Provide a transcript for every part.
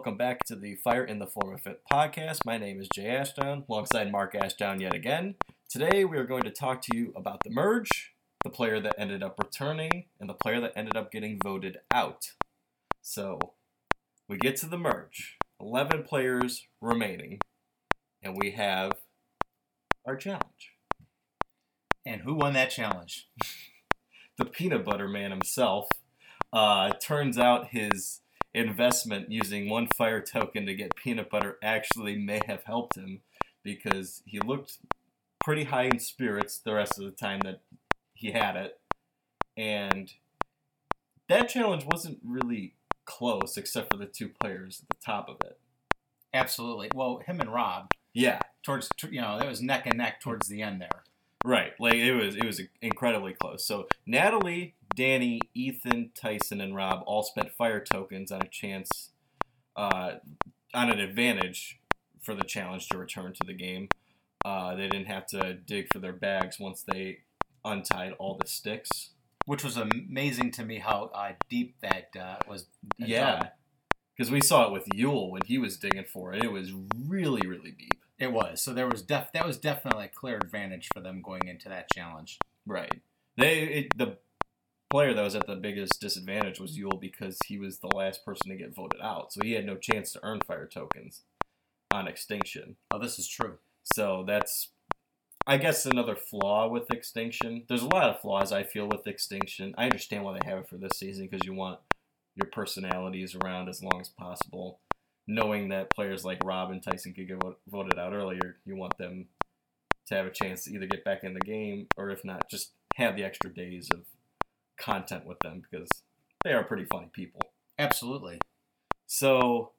welcome back to the Fire in the Form of Fit podcast. My name is Jay Ashdown, alongside Mark Ashdown yet again. Today we are going to talk to you about the merge, the player that ended up returning, and the player that ended up getting voted out. So we get to the merge. 11 players remaining, and we have our challenge. And who won that challenge? the peanut butter man himself. Uh, turns out his investment using one fire token to get peanut butter actually may have helped him because he looked pretty high in spirits the rest of the time that he had it. And that challenge wasn't really close except for the two players at the top of it. Absolutely. Well, him and Rob, Yeah, towards you know, that was neck and neck towards the end there. Right. Like it was it was incredibly close. So Natalie, Danni, Ethan, Tyson, and Rob all spent fire tokens on a chance uh, on an advantage for the challenge to return to the game. Uh, they didn't have to dig for their bags once they untied all the sticks. Which was amazing to me how uh, deep that uh, was. Yeah, because we saw it with Yul when he was digging for it. It was really, really deep. It was. So there was def that was definitely a clear advantage for them going into that challenge. Right. They it, the player that was at the biggest disadvantage was Yul because he was the last person to get voted out, so he had no chance to earn fire tokens on extinction. Oh, this is true. So that's, I guess, another flaw with extinction. There's a lot of flaws I feel with extinction. I understand why they have it for this season because you want your personalities around as long as possible. Knowing that players like Rob and Tyson could get voted out earlier, you want them to have a chance to either get back in the game or, if not, just have the extra days of content with them because they are pretty funny people. Absolutely. So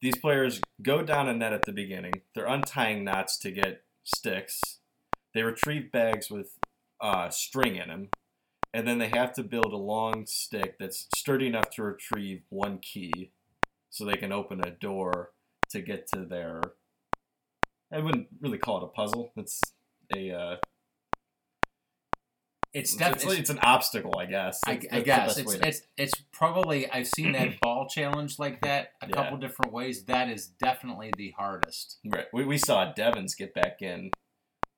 these players go down a net at the beginning. They're untying knots to get sticks. They retrieve bags with uh, string in them. And then they have to build a long stick that's sturdy enough to retrieve one key so they can open a door to get to their. I wouldn't really call it a puzzle. It's a. Uh, It's it's, definitely. it's an obstacle, I guess. I, I guess it's, to- it's it's probably I've seen that ball challenge like that a Yeah. couple different ways. That is definitely the hardest. Right. We, we saw Devens get back in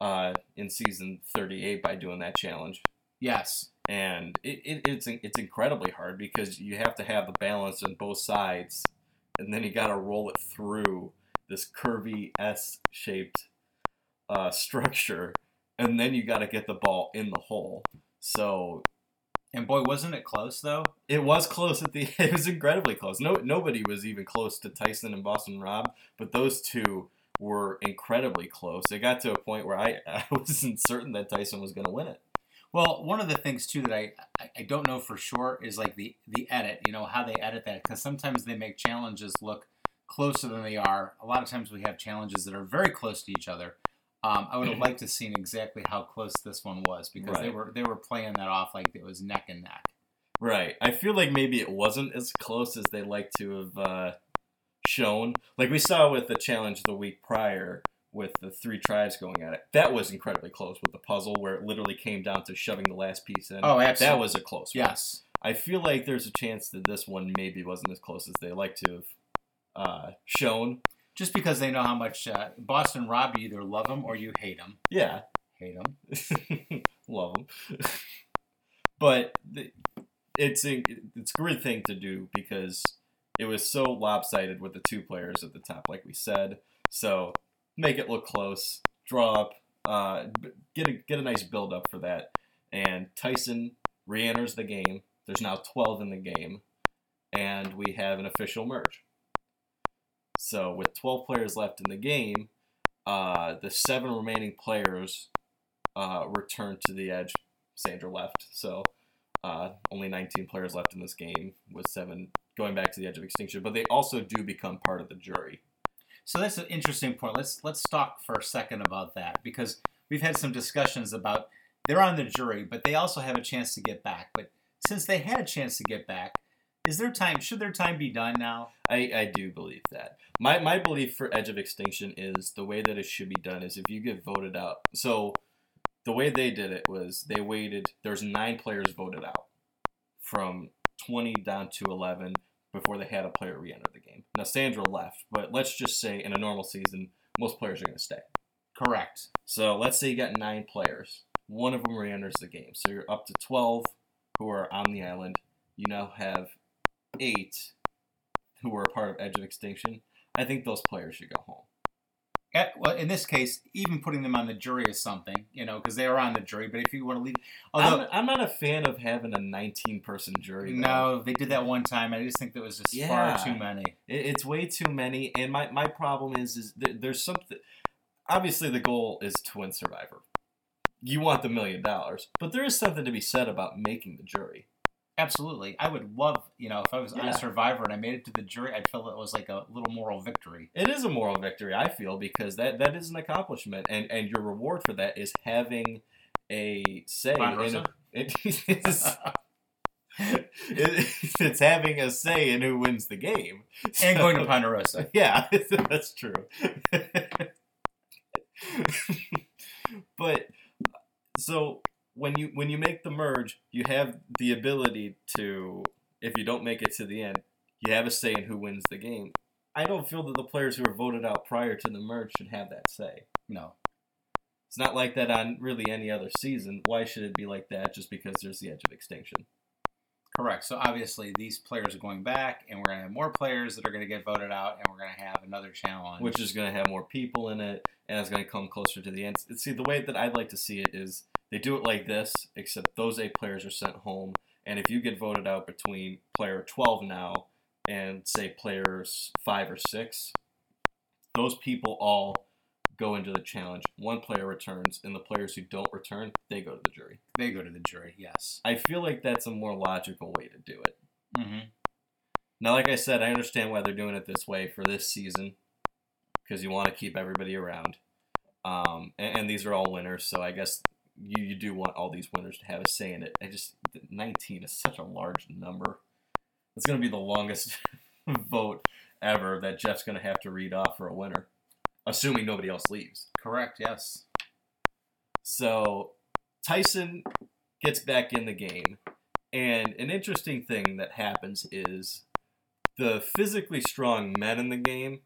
uh, in season 38 by doing that challenge. Yes. And it, it, it's it's incredibly hard because you have to have the balance on both sides, and then you got to roll it through this curvy S shaped uh, structure, and then you got to get the ball in the hole. So And boy, wasn't it close though? it was close at the. It was incredibly close. No, nobody was even close to Tyson and Boston Rob, but those two were incredibly close. It got to a point where I, I wasn't certain that Tyson was going to win it. Well, one of the things too that I, I don't know for sure is like the the edit. You know how they edit that because sometimes they make challenges look closer than they are. A lot of times we have challenges that are very close to each other. Um, I would have liked to seen exactly how close this one was because they were they were playing that off like it was neck and neck. Right. I feel like maybe it wasn't as close as they like to have uh, shown. Like we saw with the challenge the week prior with the three tribes going at it. That was incredibly close with the puzzle where it literally came down to shoving the last piece in. Oh, absolutely. That was a close one. Yes. I feel like there's a chance that this one maybe wasn't as close as they like to have uh, shown. Just because they know how much uh, Boston Rob you either love him or you hate him. Yeah. Hate him. Love them. but it's a, it's a great thing to do because it was so lopsided with the two players at the top, like we said. So make it look close, draw up, uh, get a get a nice build up for that. And Tyson re-enters the game. There's now 12 in the game, and we have an official merge. So with 12 players left in the game, uh, the seven remaining players uh, return to the edge. Sandra left, so uh, only 19 players left in this game, with seven going back to the edge of extinction. But they also do become part of the jury. So that's an interesting point. Let's let's talk for a second about that because we've had some discussions about they're on the jury, but they also have a chance to get back. But since they had a chance to get back, is their time should their time be done now? I, I do believe that. My my belief for Edge of Extinction is the way that it should be done is if you get voted out. So the way they did it was they waited. There's nine players voted out from 20 down to 11. Before they had a player re-enter the game. Now Sandra left, but let's just say in a normal season, most players are going to stay. Correct. So let's say you got nine players. One of them re-enters the game, so you're up to twelve who are on the island. You now have eight who are a part of Edge of Extinction. I think those players should go home. At, well, in this case, even putting them on the jury is something, you know, because they are on the jury. But if you want to leave, although I'm, I'm not a fan of having a 19 person jury. though. no, they did that one time. I just think that was just Yeah. far too many. It, it's way too many, and my, my problem is is th- there's something. Obviously, the goal is to win Survivor. You want the million dollars, but there is something to be said about making the jury. Absolutely, I would love, you know, if I was on Yeah. Survivor and I made it to the jury, I'd feel it was like a little moral victory. It is a moral victory, I feel, because that, that is an accomplishment, and, and your reward for that is having a say. In Ponderosa? it, it's, it, it's having a say in who wins the game, and going to So- Ponderosa. Yeah, that's true. but uh, so when you when you make the merge, you have the ability to if you don't make it to the end, you have a say in who wins the game. I don't feel that the players who are voted out prior to the merge should have that say. No, It's not like that on really any other season. Why should it be like that just because there's the edge of extinction? correct. So obviously, these players are going back, and we're gonna have more players that are gonna get voted out, and we're gonna have another challenge. which is going to have more people in it and it's going to come closer to the end. See, the way that I'd like to see it is they do it like this, except those eight players are sent home, and if you get voted out between player 12 now and say players 5 or 6, those people all go into the challenge. One player returns, and the players who don't return, they go to the jury. they go to the jury. Yes. I feel like that's a more logical way to do it. Mm-hmm. Now, like I said, I understand why they're doing it this way for this season because you want to keep everybody around. Um, and, and these are all winners, so I guess you, you do want all these winners to have a say in it. I just 19 is such a large number. It's going to be the longest vote ever that Jeff's going to have to read off for a winner, assuming nobody else leaves. Correct. Yes. So Tyson gets back in the game, and an interesting thing that happens is the physically strong men in the game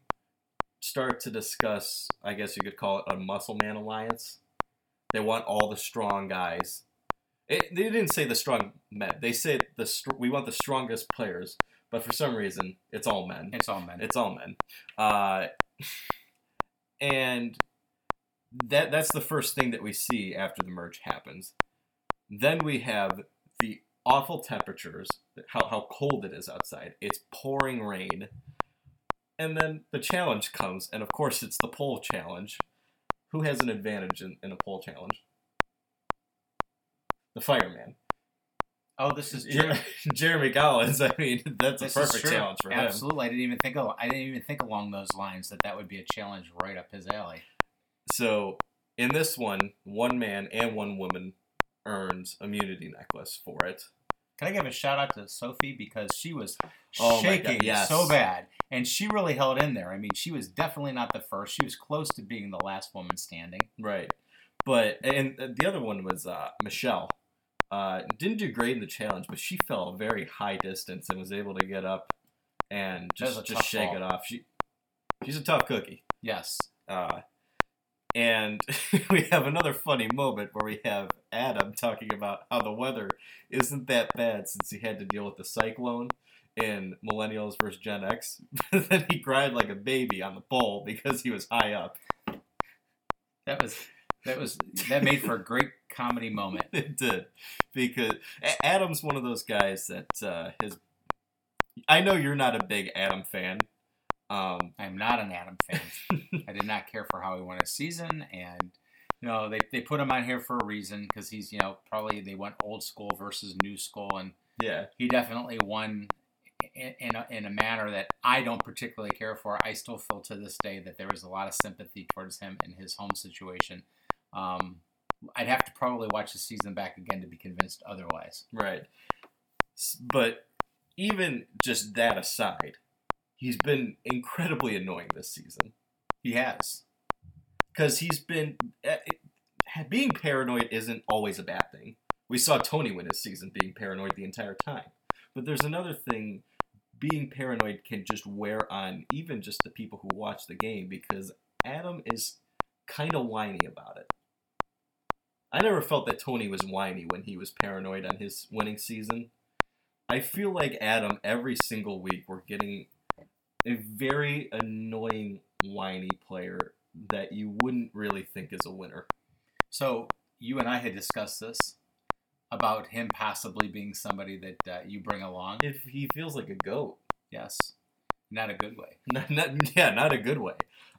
start to discuss, I guess you could call it a muscle man alliance. They want all the strong guys. It, they didn't say the strong men. They said the str- we want the strongest players, but for some reason it's all men. It's all men. It's all men. Uh, and that that's the first thing that we see after the merge happens. Then we have the awful temperatures, how, how cold it is outside. It's pouring rain. And then the challenge comes, and of course it's the pole challenge. Who has an advantage in, in a pole challenge? The fireman. oh, this is. Jer- Jeremy Collins, I mean, that's This a perfect challenge for him. Absolutely. I didn't even think. Of, I didn't even think along those lines that that would be a challenge right up his alley. So in this one, one man and one woman earns immunity necklace for it. Can I give a shout out to Sophie because she was Oh shaking yes. so bad, and she really held in there. I mean, she was definitely not the first. She was close to being the last woman standing. Right. But and the other one was uh, Michele. Uh, didn't do great in the challenge, but she fell a very high distance and was able to get up and just just shake it off. She she's a tough cookie. Yes. Uh, and we have another funny moment where we have Adam talking about how the weather isn't that bad since he had to deal with the cyclone in Millennials versus Gen X. But then he cried like a baby on the pole because he was high up. That was that was that made for a great comedy moment. It did because Adam's one of those guys that uh, his. I know you're not a big Adam fan. Um, I'm not an Adam fan. I did not care for how he won his season, and you know they, they put him on here for a reason because he's you know probably they went old school versus new school, and yeah, he definitely won in, in, a, in a manner that I don't particularly care for. I still feel to this day that there was a lot of sympathy towards him in his home situation. Um, I'd have to probably watch the season back again to be convinced otherwise. right. But even just that aside, he's been incredibly annoying this season He has. because he's been eh, being paranoid isn't always a bad thing. We saw Tony win his season being paranoid the entire time. But there's another thing being paranoid can just wear on even just the people who watch the game because Adam is kind of whiny about it. I never felt that Tony was whiny when he was paranoid on his winning season. I feel like Adam every single week we're getting a very annoying whiny player that you wouldn't really think is a winner. So you and I had discussed this about him possibly being somebody that uh, you bring along. If he feels like a goat, Yes, not a good way. not, not yeah, not a good way.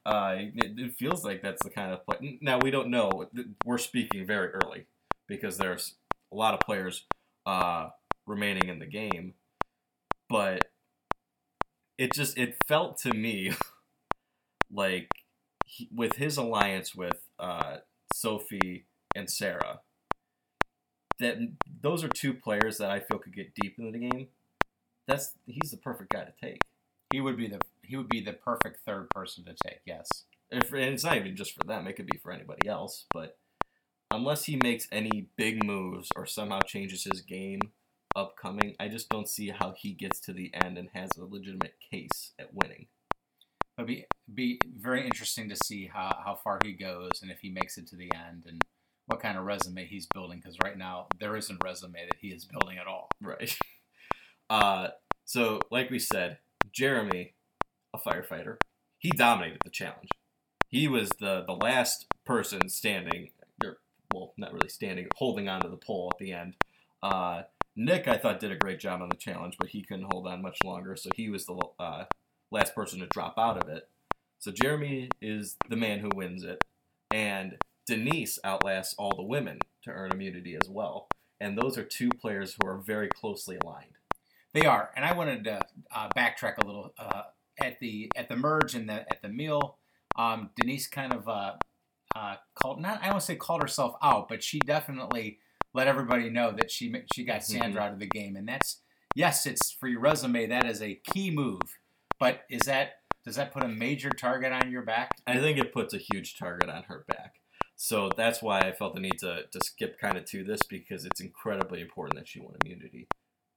Uh, it, it feels like that's the kind of play. Now we don't know. We're speaking very early because there's a lot of players uh, remaining in the game, but it just it felt to me like he, with his alliance with uh, Sophie and Sarah that those are two players that I feel could get deep into the game. That's he's the perfect guy to take. He would be the he would be the perfect third person to take. Yes. And, for, and it's not even just for them; it could be for anybody else. But unless he makes any big moves or somehow changes his game upcoming, I just don't see how he gets to the end and has a legitimate case at winning. It'll be be very interesting to see how, how far he goes and if he makes it to the end and what kind of resume he's building because right now there isn't a resume that he is building at all. Right. Uh, so, like we said, Jeremy, a firefighter, he dominated the challenge. He was the, the last person standing, or, well, not really standing, holding onto the pole at the end. Uh, Nick, I thought, did a great job on the challenge, but he couldn't hold on much longer, so he was the uh, last person to drop out of it. So Jeremy is the man who wins it, and Denise outlasts all the women to earn immunity as well. And those are two players who are very closely aligned. They are, and I wanted to uh, backtrack a little uh, at the at the merge and the at the meal. Um, Denise kind of uh, uh, called not I don't say called herself out, but she definitely let everybody know that she she got mm-hmm. Sandra out of the game, and that's yes, it's for your resume. That is a key move, but is that does that put a major target on your back? I think it puts a huge target on her back. So that's why I felt the need to, to skip kind of to this because it's incredibly important that she won immunity.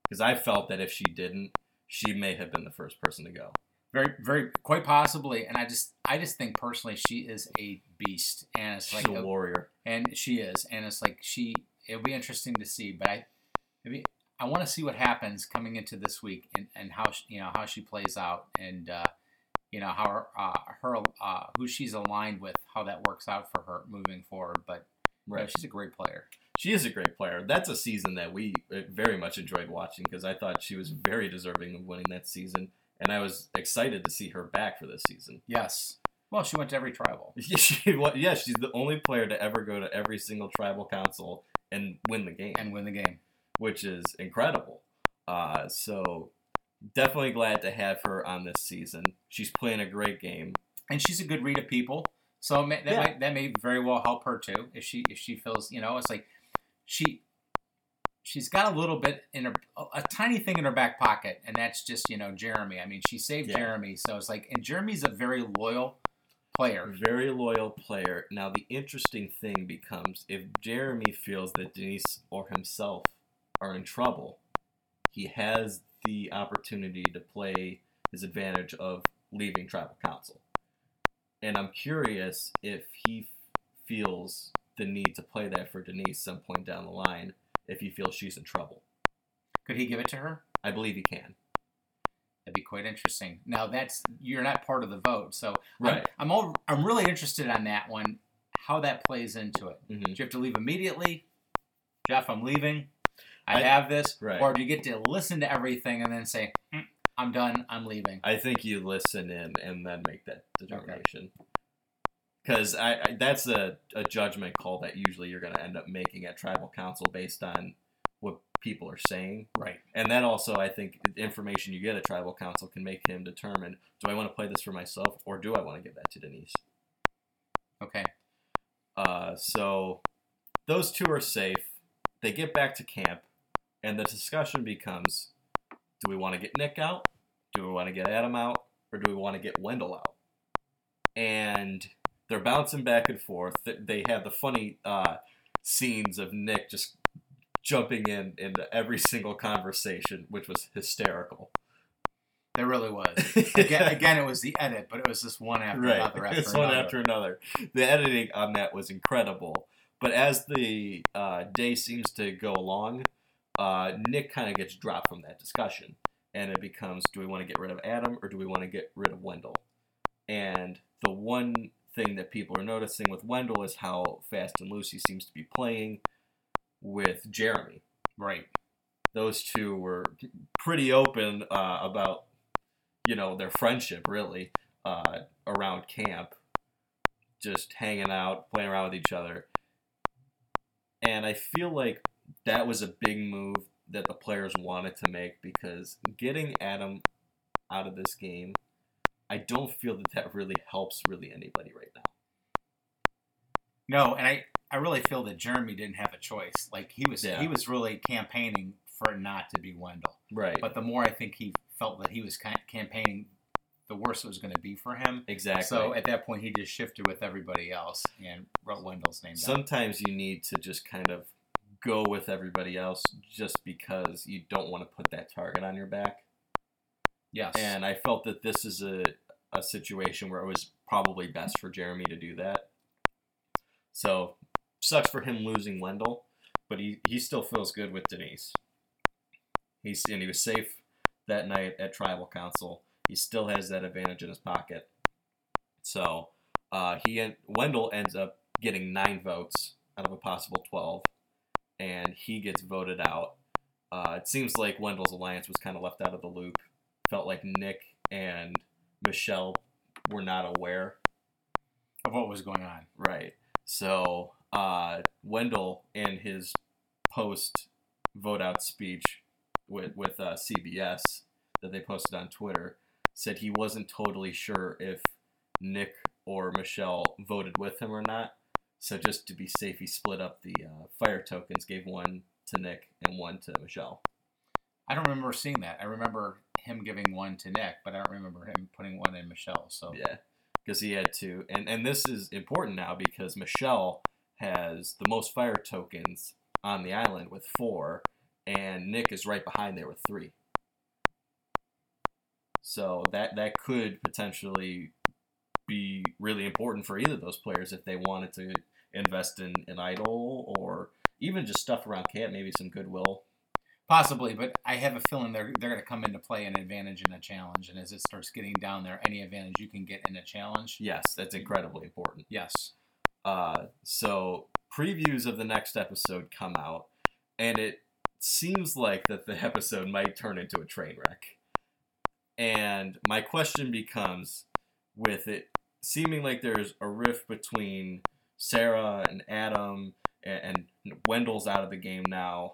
Because I felt that if she didn't, she may have been the first person to go. Very, very, quite possibly. And I just, I just think personally, she is a beast, and it's She's like a warrior. and she is, and it's like she. It'll be interesting to see, but I, maybe I want to see what happens coming into this week and, and how she, you know how she plays out and uh, you know how her, uh, her uh, who she's aligned with, how that works out for her moving forward. But you know, Right. she's a great player. She is a great player. That's a season that we uh, very much enjoyed watching because I thought she was very deserving of winning that season, and I was excited to see her back for this season. Yes. Well, she went to every tribal. Yeah, she, wa- yeah, she's the only player to ever go to every single tribal council and win the game, and win the game. which is incredible. Uh, so definitely glad to have her on this season. She's playing a great game. and she's a good read of people. So may, that Yeah. might that may very well help her too if she if she feels you know it's like she she's got a little bit in her a, a tiny thing in her back pocket and that's just you know Jeremy. I mean she saved Yeah. Jeremy, so it's like and Jeremy's a very loyal player. Very loyal player. Now the interesting thing becomes if Jeremy feels that Denise or himself are in trouble, he has the opportunity to play his advantage of leaving tribal council. And I'm curious if he f- feels the need to play that for Denise some point down the line if he feels she's in trouble. Could he give it to her? I believe he can. That'd be quite interesting. Now that's you're not part of the vote, so Right. I'm I'm, all, I'm really interested on that one. How that plays into it. hmm Do you have to leave immediately? Jeff, I'm leaving. I, I- have this. right. Or do you get to listen to everything and then say, "Mm, I'm done, I'm leaving? I think you listen in and then make that determination. Because I, I that's a, a judgment call that usually you're going to end up making at tribal council based on people are saying. Right. And then also, I think the information you get at tribal council can make him determine do I want to play this for myself or do I want to give that to Denise? Okay. Uh, so those two are safe. They get back to camp, and the discussion becomes do we want to get Nick out? Do we want to get Adam out? Or do we want to get Wendell out? And they're bouncing back and forth. They have the funny uh, scenes of Nick just jumping in into every single conversation, which was hysterical. There really was. Again, again, it was the edit, but it was just one after right. another after it's another. one after another. The editing on that was incredible. But as the uh, day seems to go along, uh, Nick kind of gets dropped from that discussion, and it becomes: Do we want to get rid of Adam or do we want to get rid of Wendell? And the one thing that people are noticing with Wendell is how fast and loose he seems to be playing with Jeremy. Right. Those two were pretty open uh, about, you know, their friendship really uh, around camp, just hanging out, playing around with each other. And I feel like that was a big move that the players wanted to make because getting Adam out of this game, I don't feel that that really helps really anybody right now. No, and I, I really feel that Jeremy didn't have a choice. Like he was Yeah. he was really campaigning for not to be Wendell. Right. But the more I think he felt that he was ca- campaigning, the worse it was going to be for him. exactly. So at that point, he just shifted with everybody else and wrote Wendell's name down. Sometimes you need to just kind of go with everybody else just because you don't want to put that target on your back. Yes. And I felt that this is a, a situation where it was probably best for Jeremy to do that. So, sucks for him losing Wendell, but he, he still feels good with Denise. He's and he was safe that night at tribal council. He still has that advantage in his pocket. So, uh, he en- Wendell ends up getting nine votes out of a possible twelve, and he gets voted out. Uh, it seems like Wendell's alliance was kind of left out of the loop. Felt like Nick and Michele were not aware of what was going on. Right. So uh, Wendell in his post vote out speech with with uh, CBS that they posted on Twitter said he wasn't totally sure if Nick or Michele voted with him or not. So just to be safe, he split up the uh, fire tokens, gave one to Nick and one to Michele. I don't remember seeing that. I remember him giving one to Nick, but I don't remember him putting one in Michele. So Yeah, because he had two, and and this is important now because Michelle has the most fire tokens on the island with four, and Nick is right behind there with three. So that that could potentially be really important for either of those players if they wanted to invest in an idol or even just stuff around camp, maybe some goodwill. possibly, but I have a feeling they're they're going to come into play an advantage in a challenge, and as it starts getting down there, any advantage you can get in a challenge. Yes, that's incredibly important. Yes. Uh, so previews of the next episode come out, and it seems like that the episode might turn into a train wreck. And my question becomes, with it seeming like there's a rift between Sarah and Adam, and, and Wendell's out of the game now.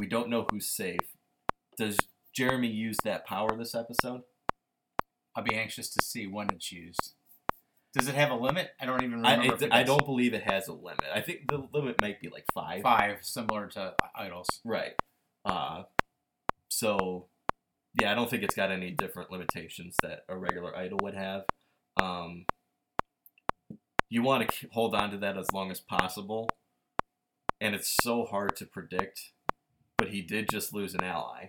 We don't know who's safe. Does Jeremy use that power this episode? I'll be anxious to see when it's used. Does it have a limit? I don't even I, remember. it- if it I don't believe it has a limit. I think the limit might be like five. Five, similar to idols. Right. Uh, so, yeah, I don't think it's got any different limitations that a regular idol would have. Um, you want to hold on to that as long as possible, and it's so hard to predict. But he did just lose an ally,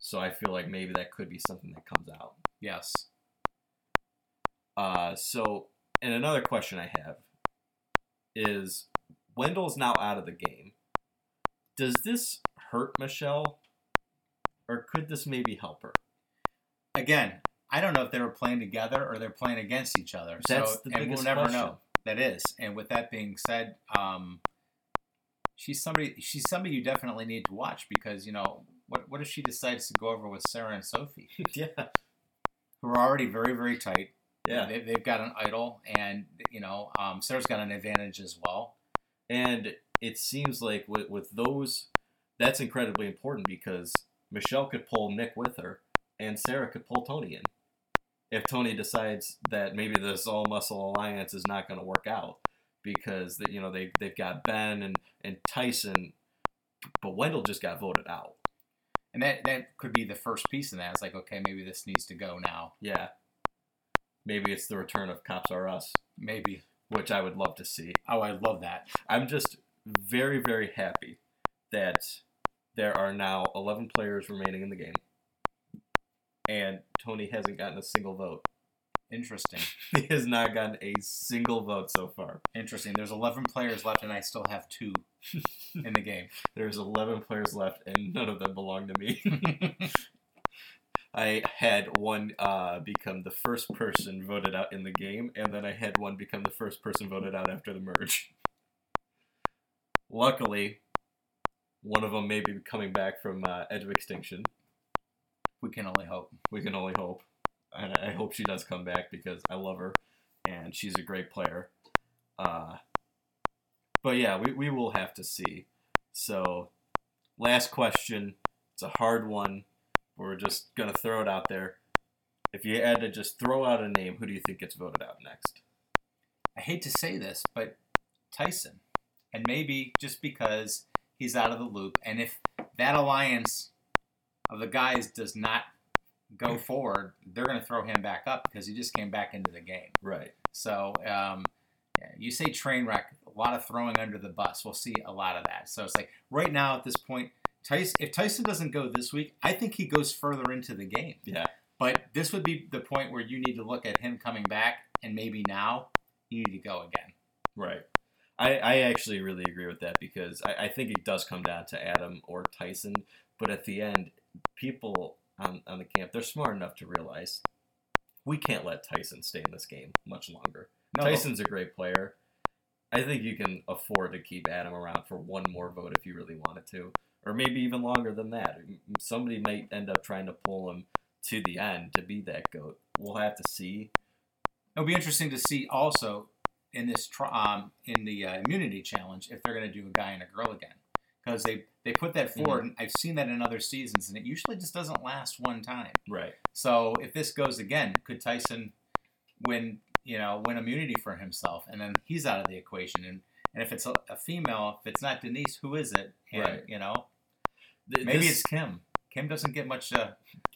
so I feel like maybe that could be something that comes out. Yes. Uh, so, and another question I have is Wendell's now out of the game. Does this hurt Michele, or could this maybe help her? Again, I don't know if they were playing together or they're playing against each other. That's so, the and we'll biggest never question. know. That is. And with that being said, um, she's somebody. She's somebody you definitely need to watch because you know what? What if she decides to go over with Sarah and Sophie, yeah, who are already very very tight? Yeah. They, they've got an idol, and you know um, Sarah's got an advantage as well. And it seems like with, with those, that's incredibly important because Michele could pull Nick with her, and Sarah could pull Tony in. If Tony decides that maybe this all muscle alliance is not going to work out, because that you know they they've got Ben and and Tyson, but Wendell just got voted out. And that that could be the first piece in that. It's like, okay, maybe this needs to go now. Yeah, maybe it's the return of Cops R Us, Maybe. which I would love to see. Oh, I love that. I'm just very, very happy that there are now 11 players remaining in the game. and Tony hasn't gotten a single vote. Interesting. He has not gotten a single vote so far. Interesting. There's 11 players left, and I still have two in the game. There's 11 players left, and none of them belong to me. I had one uh, become the first person voted out in the game, and then I had one become the first person voted out after the merge. Luckily, one of them may be coming back from uh, Edge of Extinction. we can only hope. We can only hope. And I hope she does come back because I love her, and she's a great player. Uh, but yeah, we, we will have to see. So, last question. It's a hard one. We're just going to throw it out there. If you had to just throw out a name, who do you think gets voted out next? I hate to say this, but Tyson. And maybe just because he's out of the loop. And if that alliance of the guys does not go forward, they're going to throw him back up because he just came back into the game. Right. So um, yeah, you say train wreck, a lot of throwing under the bus. We'll see a lot of that. So it's like right now at this point, Tyson, if Tyson doesn't go this week, I think he goes further into the game. Yeah. But this would be the point where you need to look at him coming back, and maybe now you need to go again. Right. I, I actually really agree with that because I, I think it does come down to Adam or Tyson. But at the end, people on, on the camp, they're smart enough to realize we can't let Tyson stay in this game much longer. No, Tyson's a great player. I think you can afford to keep Adam around for one more vote if you really wanted to, or maybe even longer than that. Somebody might end up trying to pull him to the end to be that goat. We'll have to see. It'll be interesting to see also in this um, in the uh, immunity challenge if they're going to do a guy and a girl again because they they put that forward and I've seen that in other seasons and it usually just doesn't last one time. Right. So if this goes again, could Tyson win you know win immunity for himself and then he's out of the equation and and if it's a, a female, if it's not Denise, who is it? And, Right. You know, Th- maybe this- it's Kim. Kim doesn't get much uh,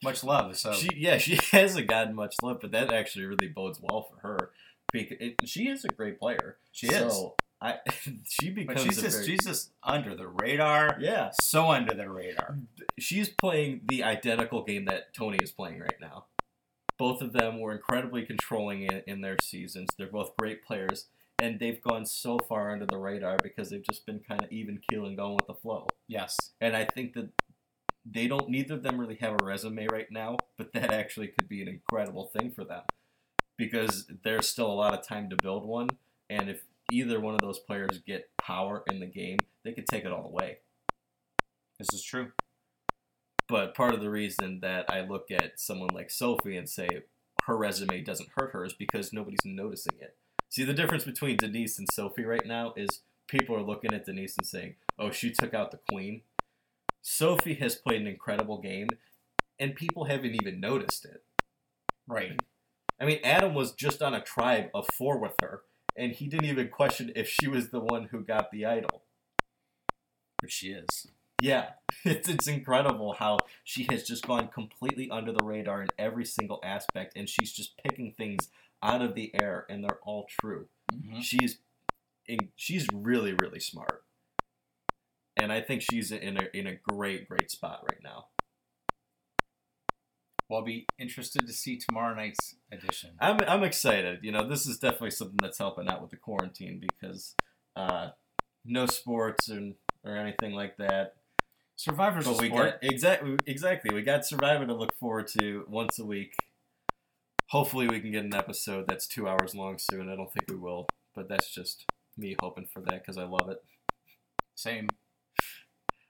much love, so She yeah, she hasn't gotten much love, but that actually really bodes well for her because it, she is a great player. She is. So I she but she's a just very- she's just under the radar. yeah. So under the radar. She's playing the identical game that Tony is playing right now. Both of them were incredibly controlling in, in their seasons. They're both great players, and they've gone so far under the radar because they've just been kind of even keel and going with the flow. Yes. And I think that they don't neither of them really have a resume right now, but that actually could be an incredible thing for them. Because there's still a lot of time to build one, and if either one of those players get power in the game, they could take it all away. This is true. But part of the reason that I look at someone like Sophie and say her resume doesn't hurt her is because nobody's noticing it. See, the difference between Denise and Sophie right now is people are looking at Denise and saying, oh, she took out the queen. Sophie has played an incredible game, and people haven't even noticed it. Right. I mean, Adam was just on a tribe of four with her, and he didn't even question if she was the one who got the idol. But she is. Yeah, it's, it's incredible how she has just gone completely under the radar in every single aspect, and she's just picking things out of the air, and they're all true. Mhm. She's in, she's really really smart, and I think she's in a in a great great spot right now. Well, I'll be interested to see tomorrow night's edition. I'm I'm excited. You know, this is definitely something that's helping out with the quarantine because uh, no sports and or anything like that. Survivor's a But we sport. got exactly exactly we got Survivor to look forward to once a week. Hopefully, we can get an episode that's two hours long soon. I don't think we will, but that's just me hoping for that because I love it. Same.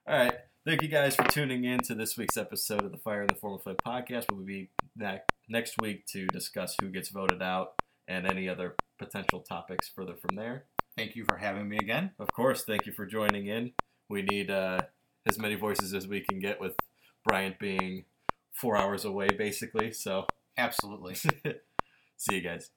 All right, thank you guys for tuning in to this week's episode of the Fire in the Formal Flip podcast. We'll be back next week to discuss who gets voted out and any other potential topics further from there. Thank you for having me again. Of course, thank you for joining in. We need uh, as many voices as we can get with Bryant being four hours away, basically. So, Absolutely. see you guys.